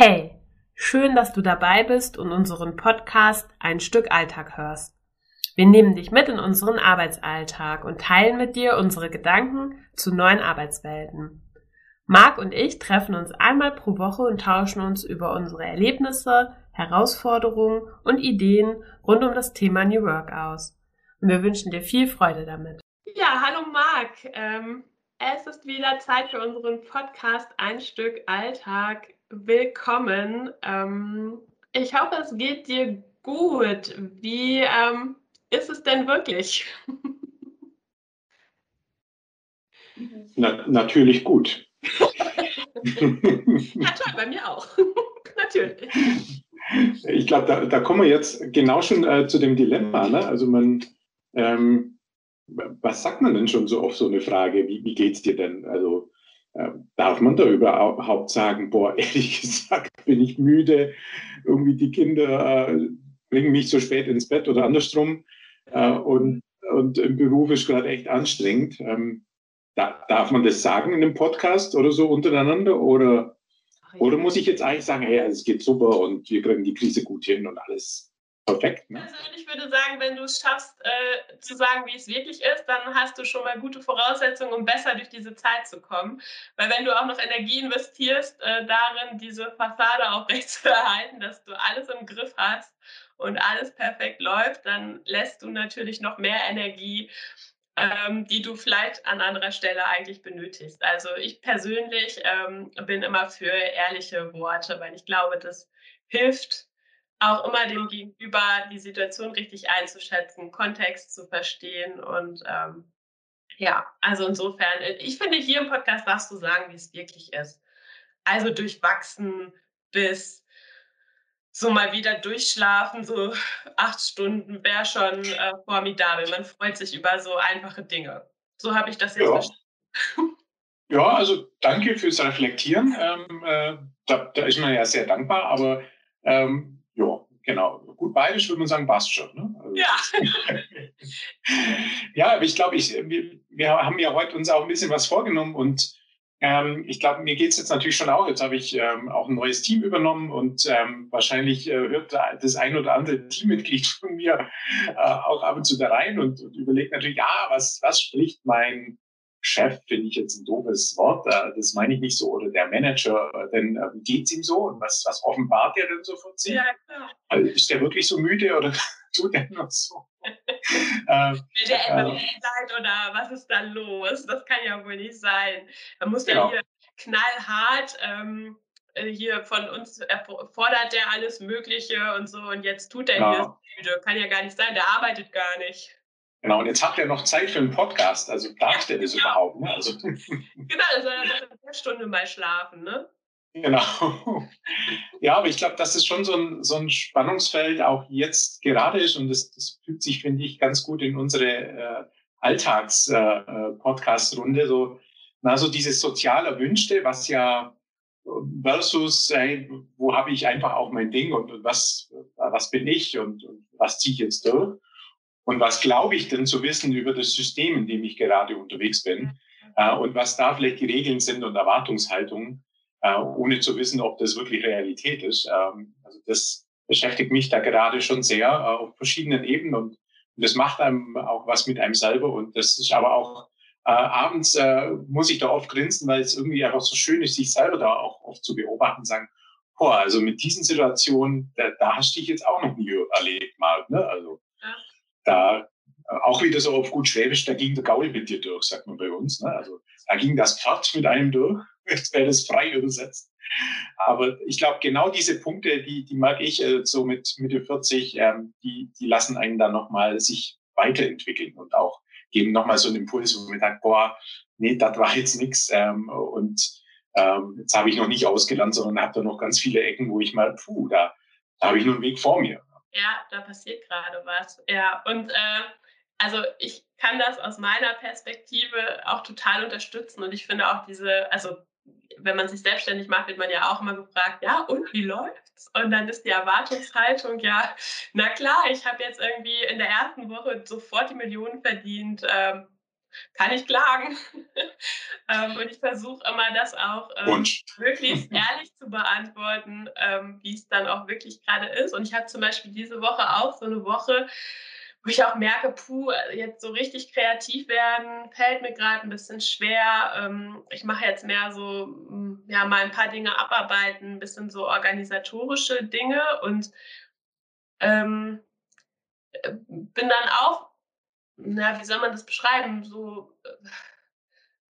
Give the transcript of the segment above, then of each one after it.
Hey, schön, dass du dabei bist und unseren Podcast Ein Stück Alltag hörst. Wir nehmen dich mit in unseren Arbeitsalltag und teilen mit dir unsere Gedanken zu neuen Arbeitswelten. Marc und ich treffen uns einmal pro Woche und tauschen uns über unsere Erlebnisse, Herausforderungen und Ideen rund um das Thema New Work aus. Und wir wünschen dir viel Freude damit. Ja, hallo Marc. Ähm, es ist wieder Zeit für unseren Podcast Ein Stück Alltag willkommen. Ähm, ich hoffe, es geht dir gut. Wie ähm, ist es denn wirklich? Na, natürlich gut. ja, toll, bei mir auch. natürlich. Ich glaube, da, da, kommen wir jetzt genau schon äh, zu dem Dilemma. Ne? Also man, ähm, was sagt man denn schon so auf so eine Frage? Wie, wie es dir denn? Also darf man da überhaupt sagen, boah, ehrlich gesagt bin ich müde, irgendwie die Kinder äh, bringen mich so spät ins Bett oder andersrum äh, und, und im Beruf ist gerade echt anstrengend. Ähm, da, darf man das sagen in einem Podcast oder so untereinander oder, oder muss ich jetzt eigentlich sagen, hey, es geht super und wir kriegen die Krise gut hin und alles perfekt. Ne? Also ich würde sagen, wenn du es schaffst, äh, zu sagen, wie es wirklich ist, dann hast du schon mal gute Voraussetzungen, um besser durch diese Zeit zu kommen. Weil wenn du auch noch Energie investierst, äh, darin diese Fassade aufrecht zu erhalten, dass du alles im Griff hast und alles perfekt läuft, dann lässt du natürlich noch mehr Energie ähm, die du vielleicht an anderer Stelle eigentlich benötigst. Also ich persönlich ähm, bin immer für ehrliche Worte, weil ich glaube, das hilft auch immer dem Gegenüber die Situation richtig einzuschätzen, Kontext zu verstehen und ähm, ja, also insofern, äh, ich finde, hier im Podcast darfst du sagen, wie es wirklich ist. Also durchwachsen bis so mal wieder durchschlafen, so acht Stunden wäre schon äh, formidabel. Man freut sich über so einfache Dinge. So habe ich das jetzt ja. verstanden. Ja, also danke fürs Reflektieren. Ähm, äh, da, da, ist man ja sehr dankbar, aber ähm, ja, genau. Gut bayerisch würde man sagen, passt schon. Ne? Also, ja. ja, aber ich glaube, ich, wir, wir, haben ja heute uns auch ein bisschen was vorgenommen und ähm, ich glaube, mir geht es jetzt natürlich schon auch. Jetzt habe ich ähm, auch ein neues Team übernommen und ähm, wahrscheinlich äh, hört das ein oder andere Teammitglied von mir äh, auch ab und zu da rein und, und überlegt natürlich, ja, was, was spricht mein Chef finde ich jetzt ein doofes Wort, äh, das meine ich nicht so, oder der Manager, äh, denn äh, wie geht es ihm so und was, was offenbart er denn so von sich? Ja, klar. Also ist der wirklich so müde oder tut er noch so? ähm, Will der etwa äh, leid oder was ist da los? Das kann ja wohl nicht sein. Da muss genau. hier knallhart ähm, hier von uns fordert der alles Mögliche und so und jetzt tut er ja. hier müde. Kann ja gar nicht sein, der arbeitet gar nicht. Genau, und jetzt habt ihr noch Zeit für einen Podcast. Also darf der das ja. überhaupt? Ne? Also, genau, soll er noch eine Stunde mal schlafen, ne? Genau. Ja, aber ich glaube, dass es schon so ein, so ein Spannungsfeld auch jetzt gerade ist und das, das fügt sich, finde ich, ganz gut in unsere äh, Alltags-Podcast-Runde. Äh, so, na, so dieses sozial Erwünschte, was ja versus, hey, wo habe ich einfach auch mein Ding und, und was, was bin ich und, und was ziehe ich jetzt durch? Und was glaube ich denn zu wissen über das System, in dem ich gerade unterwegs bin? Äh, und was da vielleicht die Regeln sind und Erwartungshaltungen, äh, ohne zu wissen, ob das wirklich Realität ist. Ähm, also das beschäftigt mich da gerade schon sehr äh, auf verschiedenen Ebenen und, und das macht einem auch was mit einem selber. Und das ist aber auch abends muss ich da oft grinsen, weil es irgendwie einfach so schön ist, sich selber da auch oft zu beobachten und sagen, boah, also mit diesen Situationen, da, da hast du dich jetzt auch noch nie erlebt mal. Ne? Also da äh, auch wieder so auf gut Schwäbisch, da ging der Gaul mit dir durch, sagt man bei uns. Ne? Also da ging das Pferd mit einem durch, jetzt wäre das frei übersetzt. Aber ich glaube, genau diese Punkte, die, die mag ich äh, so mit Mitte 40, ähm, die, die lassen einen dann nochmal sich weiterentwickeln und auch geben nochmal so einen Impuls, wo man sagt, boah, nee, das war jetzt nichts ähm, und ähm, jetzt habe ich noch nicht ausgelernt, sondern habe da noch ganz viele Ecken, wo ich mal, puh, da, da habe ich nur einen Weg vor mir ja, da passiert gerade was. Ja, und äh, also ich kann das aus meiner Perspektive auch total unterstützen und ich finde auch diese, also wenn man sich selbstständig macht, wird man ja auch immer gefragt, ja, und wie läuft's? Und dann ist die Erwartungshaltung, ja, na klar, ich habe jetzt irgendwie in der ersten Woche sofort die Millionen verdient. Ähm, kann ich klagen. ähm, und ich versuche immer, das auch ähm, möglichst ehrlich zu beantworten, ähm, wie es dann auch wirklich gerade ist. Und ich habe zum Beispiel diese Woche auch so eine Woche, wo ich auch merke, puh, jetzt so richtig kreativ werden, fällt mir gerade ein bisschen schwer. Ähm, ich mache jetzt mehr so, hm, ja, mal ein paar Dinge abarbeiten, ein bisschen so organisatorische Dinge und ähm, äh, bin dann auch, na, wie soll man das beschreiben, so äh,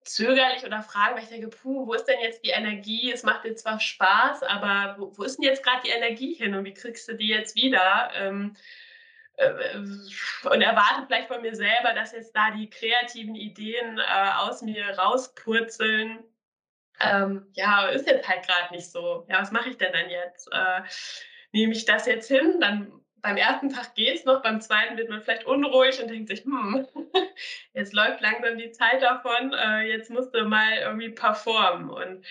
zögerlich oder fragen, weil ich denke, puh, wo ist denn jetzt die Energie? Es macht dir zwar Spaß, aber wo, wo ist denn jetzt gerade die Energie hin und wie kriegst du die jetzt wieder? Ähm, äh, und erwarte vielleicht von mir selber, dass jetzt da die kreativen Ideen äh, aus mir rauspurzeln. Ähm, ja, ist jetzt halt gerade nicht so. Ja, was mache ich denn dann jetzt? Äh, nehme ich das jetzt hin? Dann beim ersten Tag geht es noch, beim zweiten wird man vielleicht unruhig und denkt sich, hm, jetzt läuft langsam die Zeit davon, äh, jetzt musst du mal irgendwie performen. Und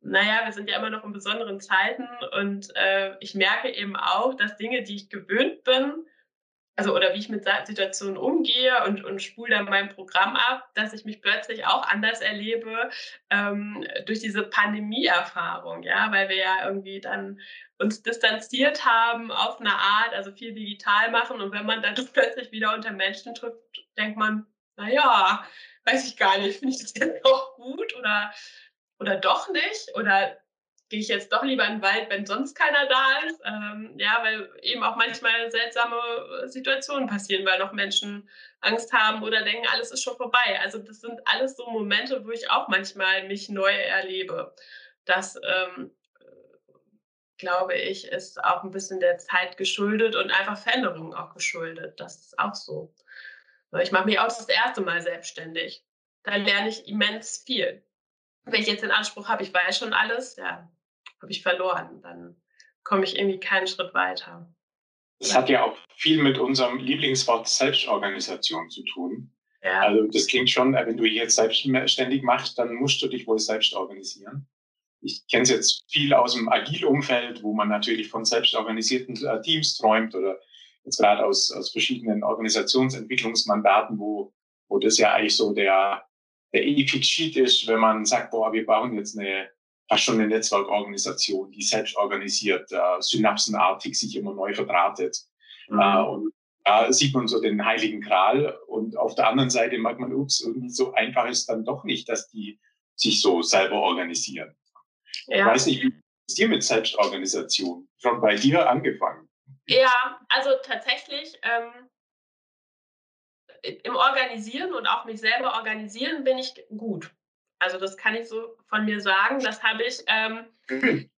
naja, wir sind ja immer noch in besonderen Zeiten und äh, ich merke eben auch, dass Dinge, die ich gewöhnt bin, also oder wie ich mit Situationen umgehe und, und spule dann mein Programm ab, dass ich mich plötzlich auch anders erlebe ähm, durch diese Pandemie-Erfahrung, ja, weil wir ja irgendwie dann uns distanziert haben auf eine Art, also viel digital machen. Und wenn man dann plötzlich wieder unter Menschen trifft, denkt man, naja, weiß ich gar nicht, finde ich das jetzt auch gut oder, oder doch nicht? Oder gehe ich jetzt doch lieber in den Wald, wenn sonst keiner da ist. Ähm, ja, weil eben auch manchmal seltsame Situationen passieren, weil noch Menschen Angst haben oder denken, alles ist schon vorbei. Also das sind alles so Momente, wo ich auch manchmal mich neu erlebe. Das, ähm, glaube ich, ist auch ein bisschen der Zeit geschuldet und einfach Veränderungen auch geschuldet. Das ist auch so. Ich mache mich auch das erste Mal selbstständig. Da lerne ich immens viel. Wenn ich jetzt den Anspruch habe, ich weiß schon alles, ja, habe ich verloren. Dann komme ich irgendwie keinen Schritt weiter. Das hat ja auch viel mit unserem Lieblingswort Selbstorganisation zu tun. Ja. Also das klingt schon, wenn du jetzt selbstständig machst, dann musst du dich wohl selbst organisieren. Ich kenne es jetzt viel aus dem Agil-Umfeld, wo man natürlich von selbstorganisierten äh, Teams träumt oder jetzt gerade aus, aus verschiedenen Organisationsentwicklungsmandaten, wo, wo das ja eigentlich so der, der Epic Sheet ist, wenn man sagt, boah, wir bauen jetzt eine, fast schon eine Netzwerkorganisation, die selbst organisiert, äh, synapsenartig sich immer neu verdrahtet. Mhm. Äh, und da sieht man so den heiligen Gral. Und auf der anderen Seite merkt man, ups, irgendwie so einfach ist dann doch nicht, dass die sich so selber organisieren. Ja. Ich weiß nicht, wie ist dir mit Selbstorganisation? Schon bei dir angefangen? Ja, also tatsächlich ähm, im Organisieren und auch mich selber organisieren bin ich gut. Also das kann ich so von mir sagen. Das habe ich. Ähm,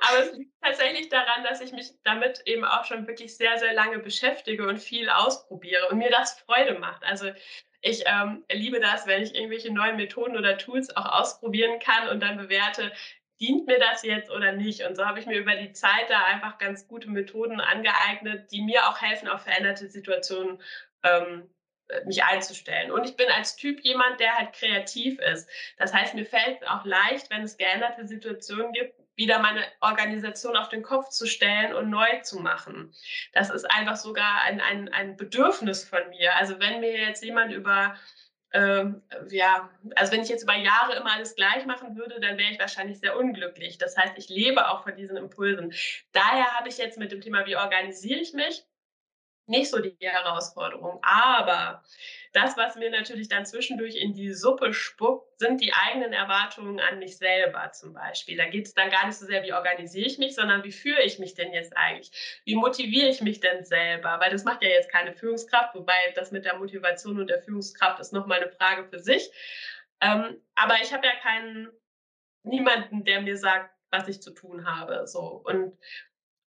aber es liegt tatsächlich daran, dass ich mich damit eben auch schon wirklich sehr, sehr lange beschäftige und viel ausprobiere und mir das Freude macht. Also ich ähm, liebe das, wenn ich irgendwelche neuen Methoden oder Tools auch ausprobieren kann und dann bewerte, dient mir das jetzt oder nicht? Und so habe ich mir über die Zeit da einfach ganz gute Methoden angeeignet, die mir auch helfen, auf veränderte Situationen ähm, äh, mich einzustellen. Und ich bin als Typ jemand, der halt kreativ ist. Das heißt, mir fällt es auch leicht, wenn es geänderte Situationen gibt, wieder meine Organisation auf den Kopf zu stellen und neu zu machen. Das ist einfach sogar ein, ein, ein Bedürfnis von mir. Also wenn mir jetzt jemand über ähm, ja, also wenn ich jetzt über Jahre immer alles gleich machen würde, dann wäre ich wahrscheinlich sehr unglücklich. Das heißt, ich lebe auch von diesen Impulsen. Daher habe ich jetzt mit dem Thema, wie organisiere ich mich, nicht so die Herausforderung. Aber das, was mir natürlich dann zwischendurch in die Suppe spuckt, sind die eigenen Erwartungen an mich selber zum Beispiel. Da geht es dann gar nicht so sehr, wie organisiere ich mich, sondern wie führe ich mich denn jetzt eigentlich? Wie motiviere ich mich denn selber? Weil das macht ja jetzt keine Führungskraft, wobei das mit der Motivation und der Führungskraft ist nochmal eine Frage für sich. Ähm, aber ich habe ja keinen, niemanden, der mir sagt, was ich zu tun habe. So. Und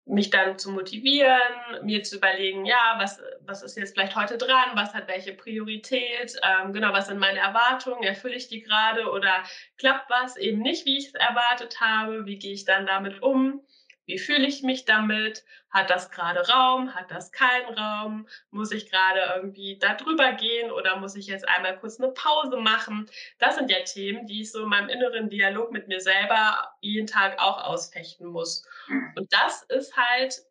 mich dann zu motivieren, mir zu überlegen, ja, was, was ist jetzt vielleicht heute dran, was hat welche Priorität, ähm, genau, was sind meine Erwartungen, erfülle ich die gerade oder klappt was eben nicht, wie ich es erwartet habe, wie gehe ich dann damit um, wie fühle ich mich damit, hat das gerade Raum, hat das keinen Raum, muss ich gerade irgendwie da drüber gehen oder muss ich jetzt einmal kurz eine Pause machen. Das sind ja Themen, die ich so in meinem inneren Dialog mit mir selber jeden Tag auch ausfechten muss. Und das ist halt,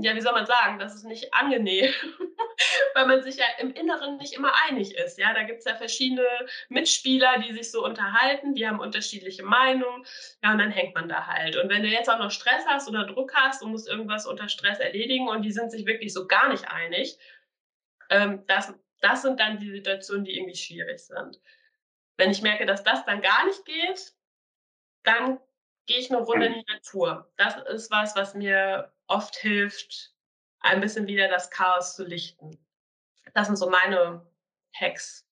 ja, wie soll man sagen, das ist nicht angenehm, weil man sich ja im Inneren nicht immer einig ist. Ja, da gibt es ja verschiedene Mitspieler, die sich so unterhalten, die haben unterschiedliche Meinungen. Ja, und dann hängt man da halt. Und wenn du jetzt auch noch Stress hast oder Druck hast und musst irgendwas unter Stress erledigen und die sind sich wirklich so gar nicht einig, ähm, das, das sind dann die Situationen, die irgendwie schwierig sind. Wenn ich merke, dass das dann gar nicht geht, dann gehe ich eine Runde in die Natur. Das ist was, was mir oft hilft, ein bisschen wieder das Chaos zu lichten. Das sind so meine Hacks.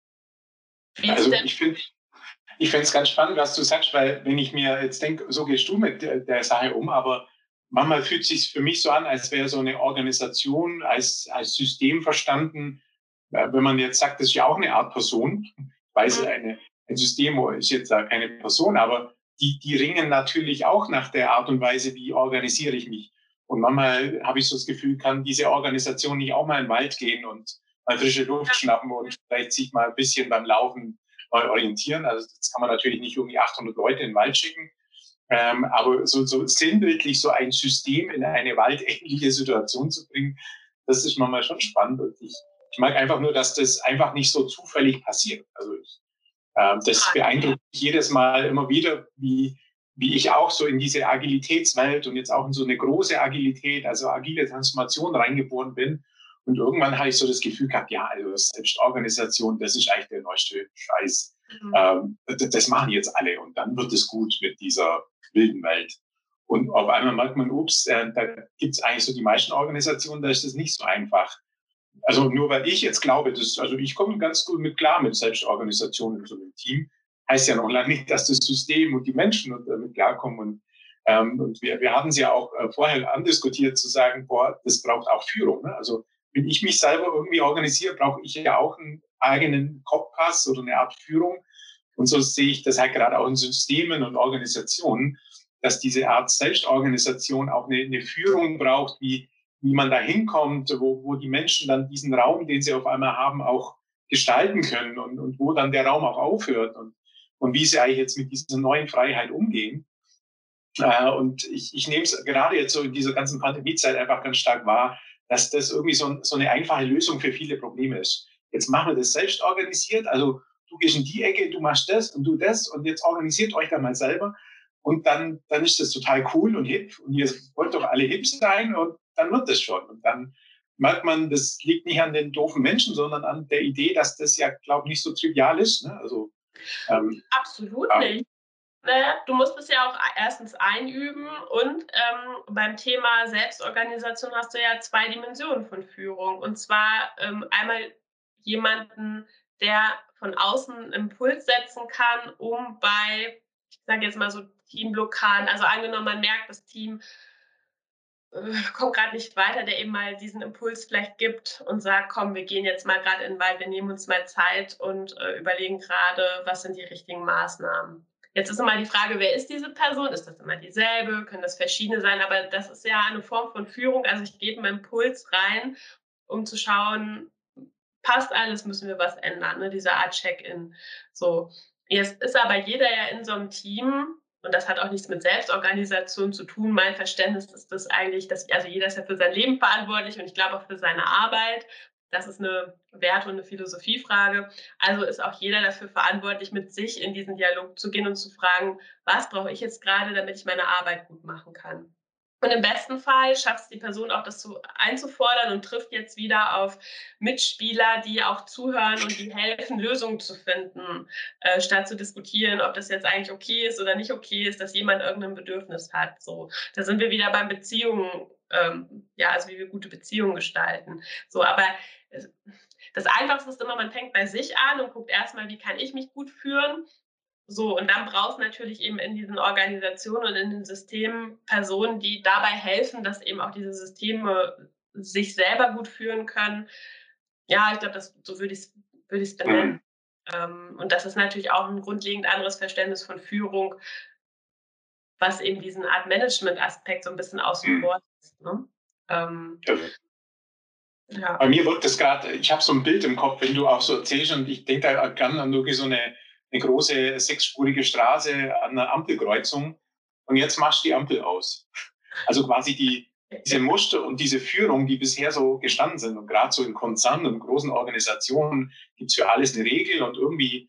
Wie also ich finde ich finde es ganz spannend, was du sagst, weil wenn ich mir jetzt denke, so gehst du mit der, der Sache um, aber manchmal fühlt es sich für mich so an, als wäre so eine Organisation als, als System verstanden. Äh, wenn man jetzt sagt, das ist ja auch eine Art Person, ich weiß, mhm. eine, ein System ist jetzt keine Person, aber die, die ringen natürlich auch nach der Art und Weise, wie organisiere ich mich. Und manchmal habe ich so das Gefühl, kann diese Organisation nicht auch mal in den Wald gehen und mal frische Luft schnappen und vielleicht sich mal ein bisschen beim Laufen neu orientieren. Also das kann man natürlich nicht irgendwie 800 Leute in den Wald schicken. Ähm, aber so, so sinnbildlich so ein System in eine waldähnliche Situation zu bringen, das ist manchmal schon spannend. Und ich, ich mag einfach nur, dass das einfach nicht so zufällig passiert. Also ich, äh, das beeindruckt mich jedes Mal immer wieder, wie, wie ich auch so in diese Agilitätswelt und jetzt auch in so eine große Agilität, also agile Transformation reingeboren bin. Und irgendwann habe ich so das Gefühl gehabt, ja, also Selbstorganisation, das ist eigentlich der neueste Scheiß. Mhm. Ähm, das, das, machen jetzt alle und dann wird es gut mit dieser wilden Welt. Und auf einmal merkt man, ups, äh, da gibt es eigentlich so die meisten Organisationen, da ist das nicht so einfach. Also nur weil ich jetzt glaube, dass, also ich komme ganz gut mit klar mit Selbstorganisation in so einem Team heißt ja noch lange nicht, dass das System und die Menschen damit klarkommen. Und, ähm, und wir, wir hatten es ja auch äh, vorher andiskutiert, zu sagen, boah, das braucht auch Führung. Ne? Also wenn ich mich selber irgendwie organisiere, brauche ich ja auch einen eigenen Kompass oder eine Art Führung. Und so sehe ich das halt gerade auch in Systemen und Organisationen, dass diese Art Selbstorganisation auch eine, eine Führung braucht, wie, wie man da hinkommt, wo, wo die Menschen dann diesen Raum, den sie auf einmal haben, auch gestalten können und, und wo dann der Raum auch aufhört. Und und wie sie eigentlich jetzt mit dieser neuen Freiheit umgehen. Äh, und ich, ich nehme es gerade jetzt so in dieser ganzen Pandemiezeit einfach ganz stark wahr, dass das irgendwie so, so eine einfache Lösung für viele Probleme ist. Jetzt machen wir das selbst organisiert, also du gehst in die Ecke, du machst das und du das und jetzt organisiert euch da mal selber und dann, dann ist das total cool und hip und ihr wollt doch alle hip sein und dann wird das schon. Und dann merkt man, das liegt nicht an den doofen Menschen, sondern an der Idee, dass das ja, glaube ich, nicht so trivial ist. Ne? Also ähm, Absolut ja. nicht. Naja, du musst es ja auch erstens einüben und ähm, beim Thema Selbstorganisation hast du ja zwei Dimensionen von Führung. Und zwar ähm, einmal jemanden, der von außen einen Impuls setzen kann, um bei, ich sage jetzt mal so Teamblockaden, also angenommen, man merkt, das Team kommt gerade nicht weiter, der eben mal diesen Impuls vielleicht gibt und sagt, komm, wir gehen jetzt mal gerade in den Wald, wir nehmen uns mal Zeit und äh, überlegen gerade, was sind die richtigen Maßnahmen. Jetzt ist immer die Frage, wer ist diese Person? Ist das immer dieselbe? Können das verschiedene sein? Aber das ist ja eine Form von Führung. Also ich gebe einen Impuls rein, um zu schauen, passt alles, müssen wir was ändern, ne? diese Art Check-in. So. Jetzt ist aber jeder ja in so einem Team und das hat auch nichts mit Selbstorganisation zu tun. Mein Verständnis ist das eigentlich, dass, also jeder ist ja für sein Leben verantwortlich und ich glaube auch für seine Arbeit. Das ist eine Werte- und eine Philosophiefrage. Also ist auch jeder dafür verantwortlich, mit sich in diesen Dialog zu gehen und zu fragen, was brauche ich jetzt gerade, damit ich meine Arbeit gut machen kann. Und im besten Fall schafft es die Person auch, das zu, einzufordern und trifft jetzt wieder auf Mitspieler, die auch zuhören und die helfen, Lösungen zu finden, äh, statt zu diskutieren, ob das jetzt eigentlich okay ist oder nicht okay ist, dass jemand irgendein Bedürfnis hat. So, da sind wir wieder beim Beziehungen, ähm, ja, also wie wir gute Beziehungen gestalten. So, aber das Einfachste ist immer, man fängt bei sich an und guckt erstmal, wie kann ich mich gut führen so, und dann brauchst du natürlich eben in diesen Organisationen und in den Systemen Personen, die dabei helfen, dass eben auch diese Systeme sich selber gut führen können. Ja, ich glaube, so würde ich es würde ich's benennen. Mhm. Und das ist natürlich auch ein grundlegend anderes Verständnis von Führung, was eben diesen Art Management-Aspekt so ein bisschen außen mhm. vor ist. Ne? Ähm, ja. Bei mir wirkt das gerade, ich habe so ein Bild im Kopf, wenn du auch so erzählst und ich denke da gerne an wirklich so eine eine große sechsspurige Straße an einer Ampelkreuzung und jetzt machst du die Ampel aus. Also quasi die, diese Muster und diese Führung, die bisher so gestanden sind, und gerade so in Konzernen und großen Organisationen gibt es für alles eine Regel und irgendwie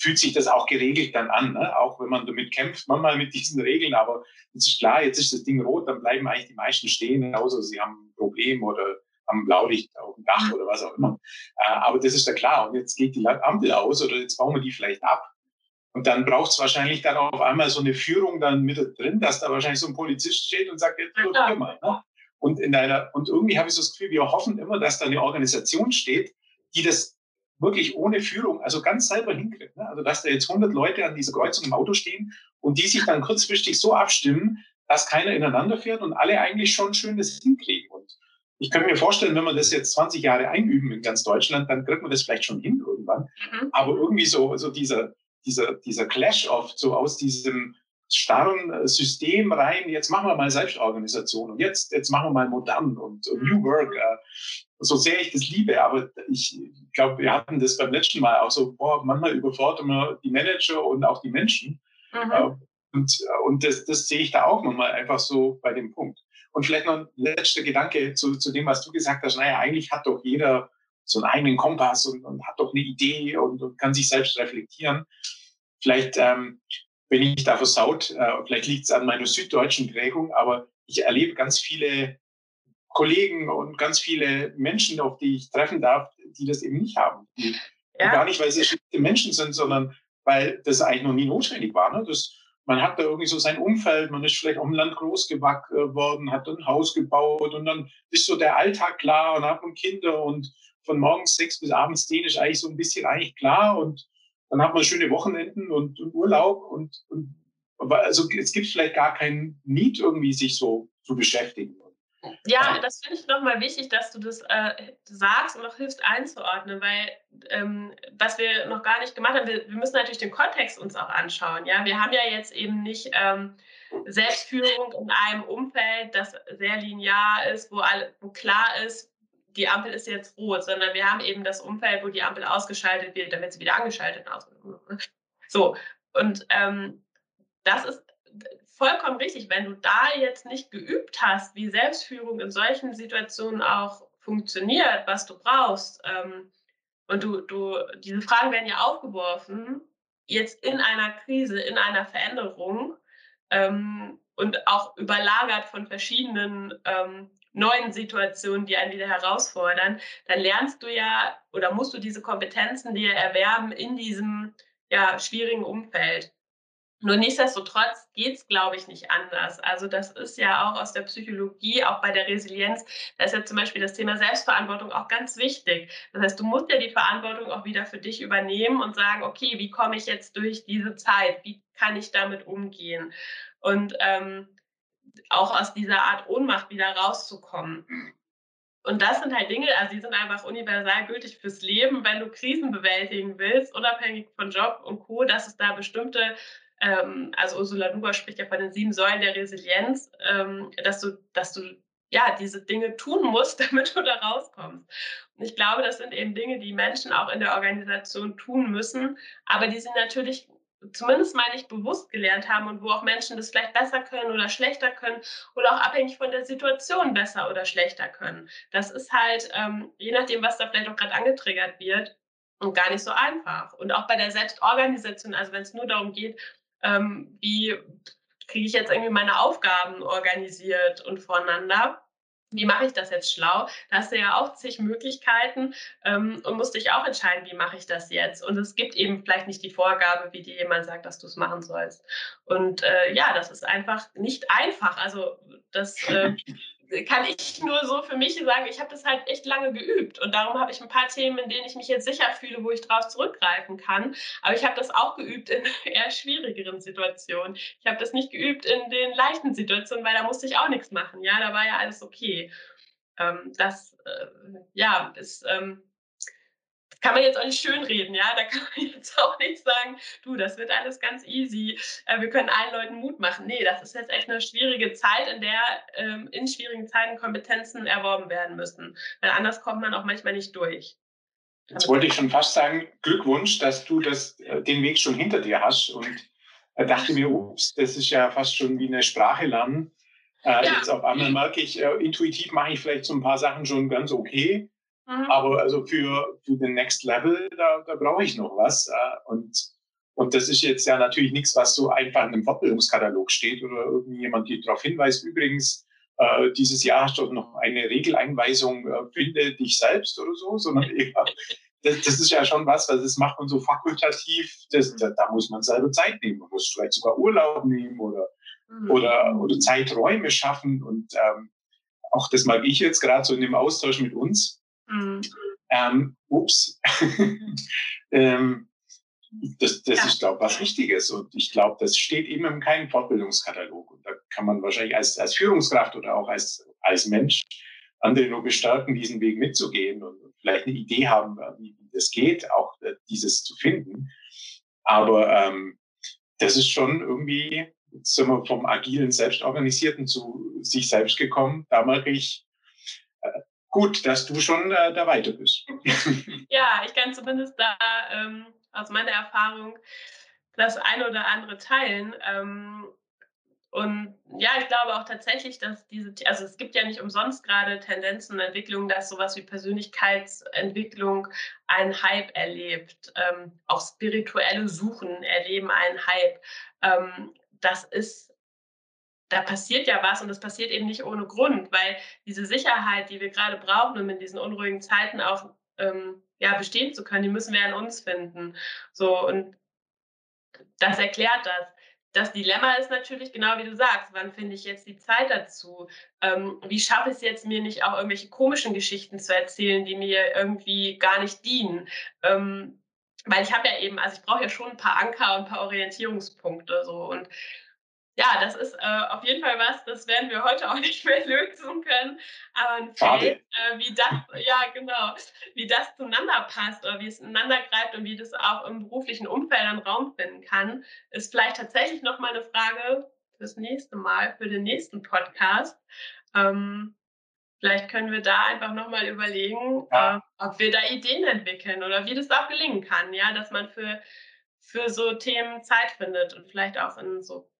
fühlt sich das auch geregelt dann an, ne? auch wenn man damit kämpft, manchmal mit diesen Regeln, aber es ist klar, jetzt ist das Ding rot, dann bleiben eigentlich die meisten stehen, außer sie haben ein Problem oder haben Blaulicht Dach oder was auch immer. Äh, aber das ist ja klar. Und jetzt geht die Ampel aus oder jetzt bauen wir die vielleicht ab. Und dann braucht es wahrscheinlich dann auf einmal so eine Führung dann mit drin, dass da wahrscheinlich so ein Polizist steht und sagt, jetzt wird ja. immer. Ne? Und in einer, und irgendwie habe ich so das Gefühl, wir hoffen immer, dass da eine Organisation steht, die das wirklich ohne Führung, also ganz selber hinkriegt. Ne? Also dass da jetzt 100 Leute an dieser Kreuzung im Auto stehen und die sich dann kurzfristig so abstimmen, dass keiner ineinander fährt und alle eigentlich schon schön das hinkriegen. Ich könnte mir vorstellen, wenn wir das jetzt 20 Jahre einüben in ganz Deutschland, dann kriegt man das vielleicht schon hin irgendwann. Mhm. Aber irgendwie so, so dieser, dieser, dieser Clash oft so aus diesem starren System rein, jetzt machen wir mal Selbstorganisation und jetzt, jetzt machen wir mal modern und, und New Work. Äh, so sehr ich das liebe, aber ich glaube, wir hatten das beim letzten Mal auch so, boah, manchmal überfordern wir die Manager und auch die Menschen. Mhm. Äh, und, und das, das sehe ich da auch nochmal einfach so bei dem Punkt. Und vielleicht noch ein letzter Gedanke zu, zu dem, was du gesagt hast. Naja, eigentlich hat doch jeder so einen eigenen Kompass und, und hat doch eine Idee und, und, kann sich selbst reflektieren. Vielleicht ähm, bin ich da versaut, äh, vielleicht liegt es an meiner süddeutschen Prägung, aber ich erlebe ganz viele Kollegen und ganz viele Menschen, auf die ich treffen darf, die das eben nicht haben. Ja. Gar nicht, weil sie schlechte Menschen sind, sondern weil das eigentlich noch nie notwendig war. Ne? Das, man hat da irgendwie so sein Umfeld, man ist vielleicht auf dem Land groß geworden, hat ein Haus gebaut und dann ist so der Alltag klar und hat man Kinder und von morgens sechs bis abends zehn ist eigentlich so ein bisschen eigentlich klar und dann hat man schöne Wochenenden und, und Urlaub und, und also es gibt vielleicht gar keinen Need irgendwie sich so zu beschäftigen. Ja, das finde ich nochmal wichtig, dass du das äh, sagst und auch hilfst einzuordnen, weil ähm, was wir noch gar nicht gemacht haben, wir, wir, müssen natürlich den Kontext uns auch anschauen. Ja, wir haben ja jetzt eben nicht ähm, Selbstführung in einem Umfeld, das sehr linear ist, wo, alle, wo klar ist, die Ampel ist jetzt rot, sondern wir haben eben das Umfeld, wo die Ampel ausgeschaltet wird, dann wird sie wieder angeschaltet. So, und ähm, das ist vollkommen richtig. Wenn du da jetzt nicht geübt hast, wie Selbstführung in solchen Situationen auch funktioniert, was du brauchst, ähm, und du, du, diese Fragen werden ja aufgeworfen, jetzt in einer Krise, in einer Veränderung ähm, und auch überlagert von verschiedenen ähm, neuen Situationen, die einen wieder herausfordern, dann lernst du ja oder musst du diese Kompetenzen dir erwerben in diesem ja, schwierigen Umfeld. Nur nichtsdestotrotz geht es, glaube ich, nicht anders. Also das ist ja auch aus der Psychologie, auch bei der Resilienz, da ist ja zum Beispiel das Thema Selbstverantwortung auch ganz wichtig. Das heißt, du musst ja die Verantwortung auch wieder für dich übernehmen und sagen, okay, wie komme ich jetzt durch diese Zeit? Wie kann ich damit umgehen? Und ähm, auch aus dieser Art Ohnmacht wieder rauszukommen. Und das sind halt Dinge, also die sind einfach universal gültig fürs Leben, wenn du Krisen bewältigen willst, unabhängig von Job und Co., dass es da bestimmte ähm, also Ursula Luber spricht ja von den sieben Säulen der Resilienz, ähm, dass du, dass du ja diese Dinge tun musst, damit du da rauskommst. Und ich glaube, das sind eben Dinge, die Menschen auch in der Organisation tun müssen, aber die sie natürlich zumindest mal nicht bewusst gelernt haben und wo auch Menschen das vielleicht besser können oder schlechter können oder auch abhängig von der Situation besser oder schlechter können. Das ist halt, ähm, je nachdem, was da vielleicht auch gerade angetriggert wird, und gar nicht so einfach. Und auch bei der Selbstorganisation, also wenn es nur darum geht, ähm, wie kriege ich jetzt irgendwie meine Aufgaben organisiert und voneinander. Wie mache ich das jetzt schlau? Da hast du ja auch zig Möglichkeiten ähm, und musst dich auch entscheiden, wie mache ich das jetzt. Und es gibt eben vielleicht nicht die Vorgabe, wie dir jemand sagt, dass du es machen sollst. Und äh, ja, das ist einfach nicht einfach. Also das äh, kann ich nur so für mich sagen, ich habe das halt echt lange geübt und darum habe ich ein paar Themen, in denen ich mich jetzt sicher fühle, wo ich drauf zurückgreifen kann. Aber ich habe das auch geübt in eher schwierigeren Situationen. Ich habe das nicht geübt in den leichten Situationen, weil da musste ich auch nichts machen. Ja, da war ja alles okay. Ähm, das, äh, ja, ist ähm, kann man jetzt auch nicht schönreden, ja. Da kann man jetzt auch nicht sagen, du, das wird alles ganz easy, äh, wir können allen Leuten Mut machen. Nee, das ist jetzt echt eine schwierige Zeit, in der ähm, in schwierigen Zeiten Kompetenzen erworben werden müssen. Weil anders kommt man auch manchmal nicht durch. Jetzt wollte ich schon fast sagen, Glückwunsch, dass du das, äh, den Weg schon hinter dir hast und dachte mir, ups, das ist ja fast schon wie eine Sprache lernen. Äh, ja. Jetzt auf einmal merke ich, äh, intuitiv mache ich vielleicht so ein paar Sachen schon ganz okay. Mhm. Aber also für, für den Next Level, da, da brauche ich noch was. Äh, und, und das ist jetzt ja natürlich nichts, was so einfach in einem Fortbildungskatalog steht oder irgendjemand die darauf hinweist. Übrigens, äh, dieses Jahr hast du noch eine Regeleinweisung, äh, finde dich selbst oder so, sondern eher, das, das, ist ja schon was, was das macht man so fakultativ, das, da, da, muss man selber Zeit nehmen. Man muss vielleicht sogar Urlaub nehmen oder, mhm. oder, oder Zeiträume schaffen. Und ähm, auch das mag ich jetzt gerade so in dem Austausch mit uns. Mhm. Ähm, ups. ähm, das, das ja. ist, glaube ich, was Wichtiges. Und ich glaube, das steht eben in keinem Fortbildungskatalog. Und da kann man wahrscheinlich als, als Führungskraft oder auch als, als Mensch andere nur bestärken, diesen Weg mitzugehen und vielleicht eine Idee haben, wie, wie das geht, auch äh, dieses zu finden. Aber ähm, das ist schon irgendwie, jetzt sind wir vom agilen Selbstorganisierten zu sich selbst gekommen. Da mache ich gut, dass du schon äh, da weiter bist. ja, ich kann zumindest da ähm, aus meiner Erfahrung das eine oder andere teilen. Ähm, und ja, ich glaube auch tatsächlich, dass diese, also es gibt ja nicht umsonst gerade Tendenzen und Entwicklungen, dass sowas wie Persönlichkeitsentwicklung einen Hype erlebt. Ähm, auch spirituelle Suchen erleben einen Hype. Ähm, das ist, da passiert ja was und das passiert eben nicht ohne Grund, weil diese Sicherheit, die wir gerade brauchen, um in diesen unruhigen Zeiten auch ähm, ja, bestehen zu können, die müssen wir an uns finden. So, und das erklärt das das Dilemma ist natürlich genau wie du sagst, wann finde ich jetzt die Zeit dazu? Ähm, wie schaffe ich es jetzt, mir nicht auch irgendwelche komischen Geschichten zu erzählen, die mir irgendwie gar nicht dienen? Ähm, weil ich habe ja eben, also ich brauche ja schon ein paar Anker und ein paar Orientierungspunkte so und ja, das ist äh, auf jeden Fall was, das werden wir heute auch nicht mehr lösen können. Aber ein Feld, äh, wie das, ja genau, wie das zueinander passt oder wie es ineinander greift und wie das auch im beruflichen Umfeld einen Raum finden kann, ist vielleicht tatsächlich nochmal eine Frage fürs nächste Mal, für den nächsten Podcast. Ähm, vielleicht können wir da einfach nochmal überlegen, ja. äh, ob wir da Ideen entwickeln oder wie das auch gelingen kann, ja, dass man für, für so Themen Zeit findet und vielleicht auch in so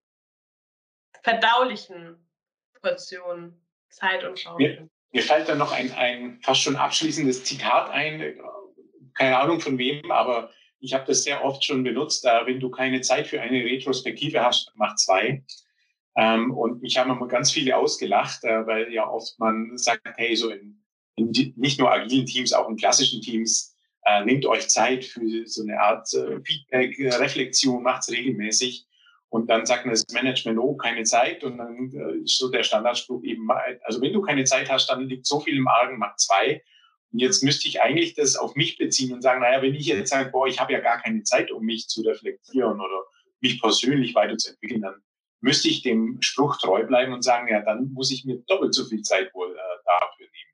verdaulichen Portionen Zeit und Raum. Mir, fällt da noch ein, ein fast schon abschließendes Zitat ein, keine Ahnung von wem, aber ich habe das sehr oft schon benutzt. Äh, wenn du keine Zeit für eine Retrospektive hast, mach zwei. Ähm, und ich habe immer ganz viele ausgelacht, äh, weil ja oft man sagt, hey, so in, in die, nicht nur agilen Teams, auch in klassischen Teams, äh, nehmt euch Zeit für so eine Art äh, Feedback, Reflexion, macht's regelmäßig. Und dann sagt das Management, oh, keine Zeit. Und dann äh, ist so der Standardspruch eben, also wenn du keine Zeit hast, dann liegt so viel im Argen, mach zwei. Und jetzt müsste ich eigentlich das auf mich beziehen und sagen, naja, wenn ich jetzt sage, boah, ich habe ja gar keine Zeit, um mich zu reflektieren oder mich persönlich weiterzuentwickeln, dann müsste ich dem Spruch treu bleiben und sagen, ja, dann muss ich mir doppelt so viel Zeit wohl äh, dafür nehmen.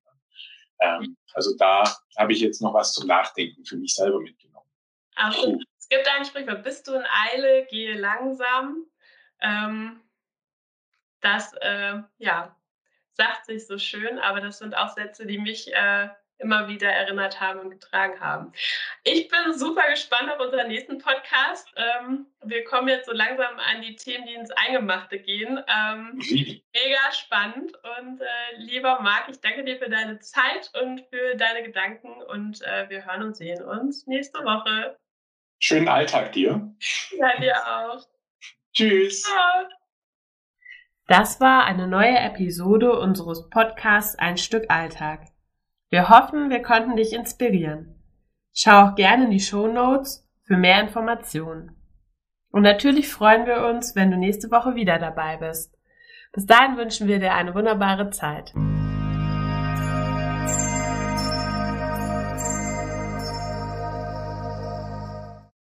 Ähm, also da habe ich jetzt noch was zum Nachdenken für mich selber mitgenommen. Also, es gibt ein Sprichwort, bist du in Eile, gehe langsam. Ähm, das, äh, ja, sagt sich so schön, aber das sind auch Sätze, die mich äh, immer wieder erinnert haben und getragen haben. Ich bin super gespannt auf unseren nächsten Podcast. Ähm, wir kommen jetzt so langsam an die Themen, die ins Eingemachte gehen. Ähm, mega spannend und äh, lieber Marc, ich danke dir für deine Zeit und für deine Gedanken und äh, wir hören und sehen uns nächste Woche. Schönen Alltag dir. Ja, dir auch. Tschüss. Ciao. Das war eine neue Episode unseres Podcasts Ein Stück Alltag. Wir hoffen, wir konnten dich inspirieren. Schau auch gerne in die Show Notes für mehr Informationen. Und natürlich freuen wir uns, wenn du nächste Woche wieder dabei bist. Bis dahin wünschen wir dir eine wunderbare Zeit.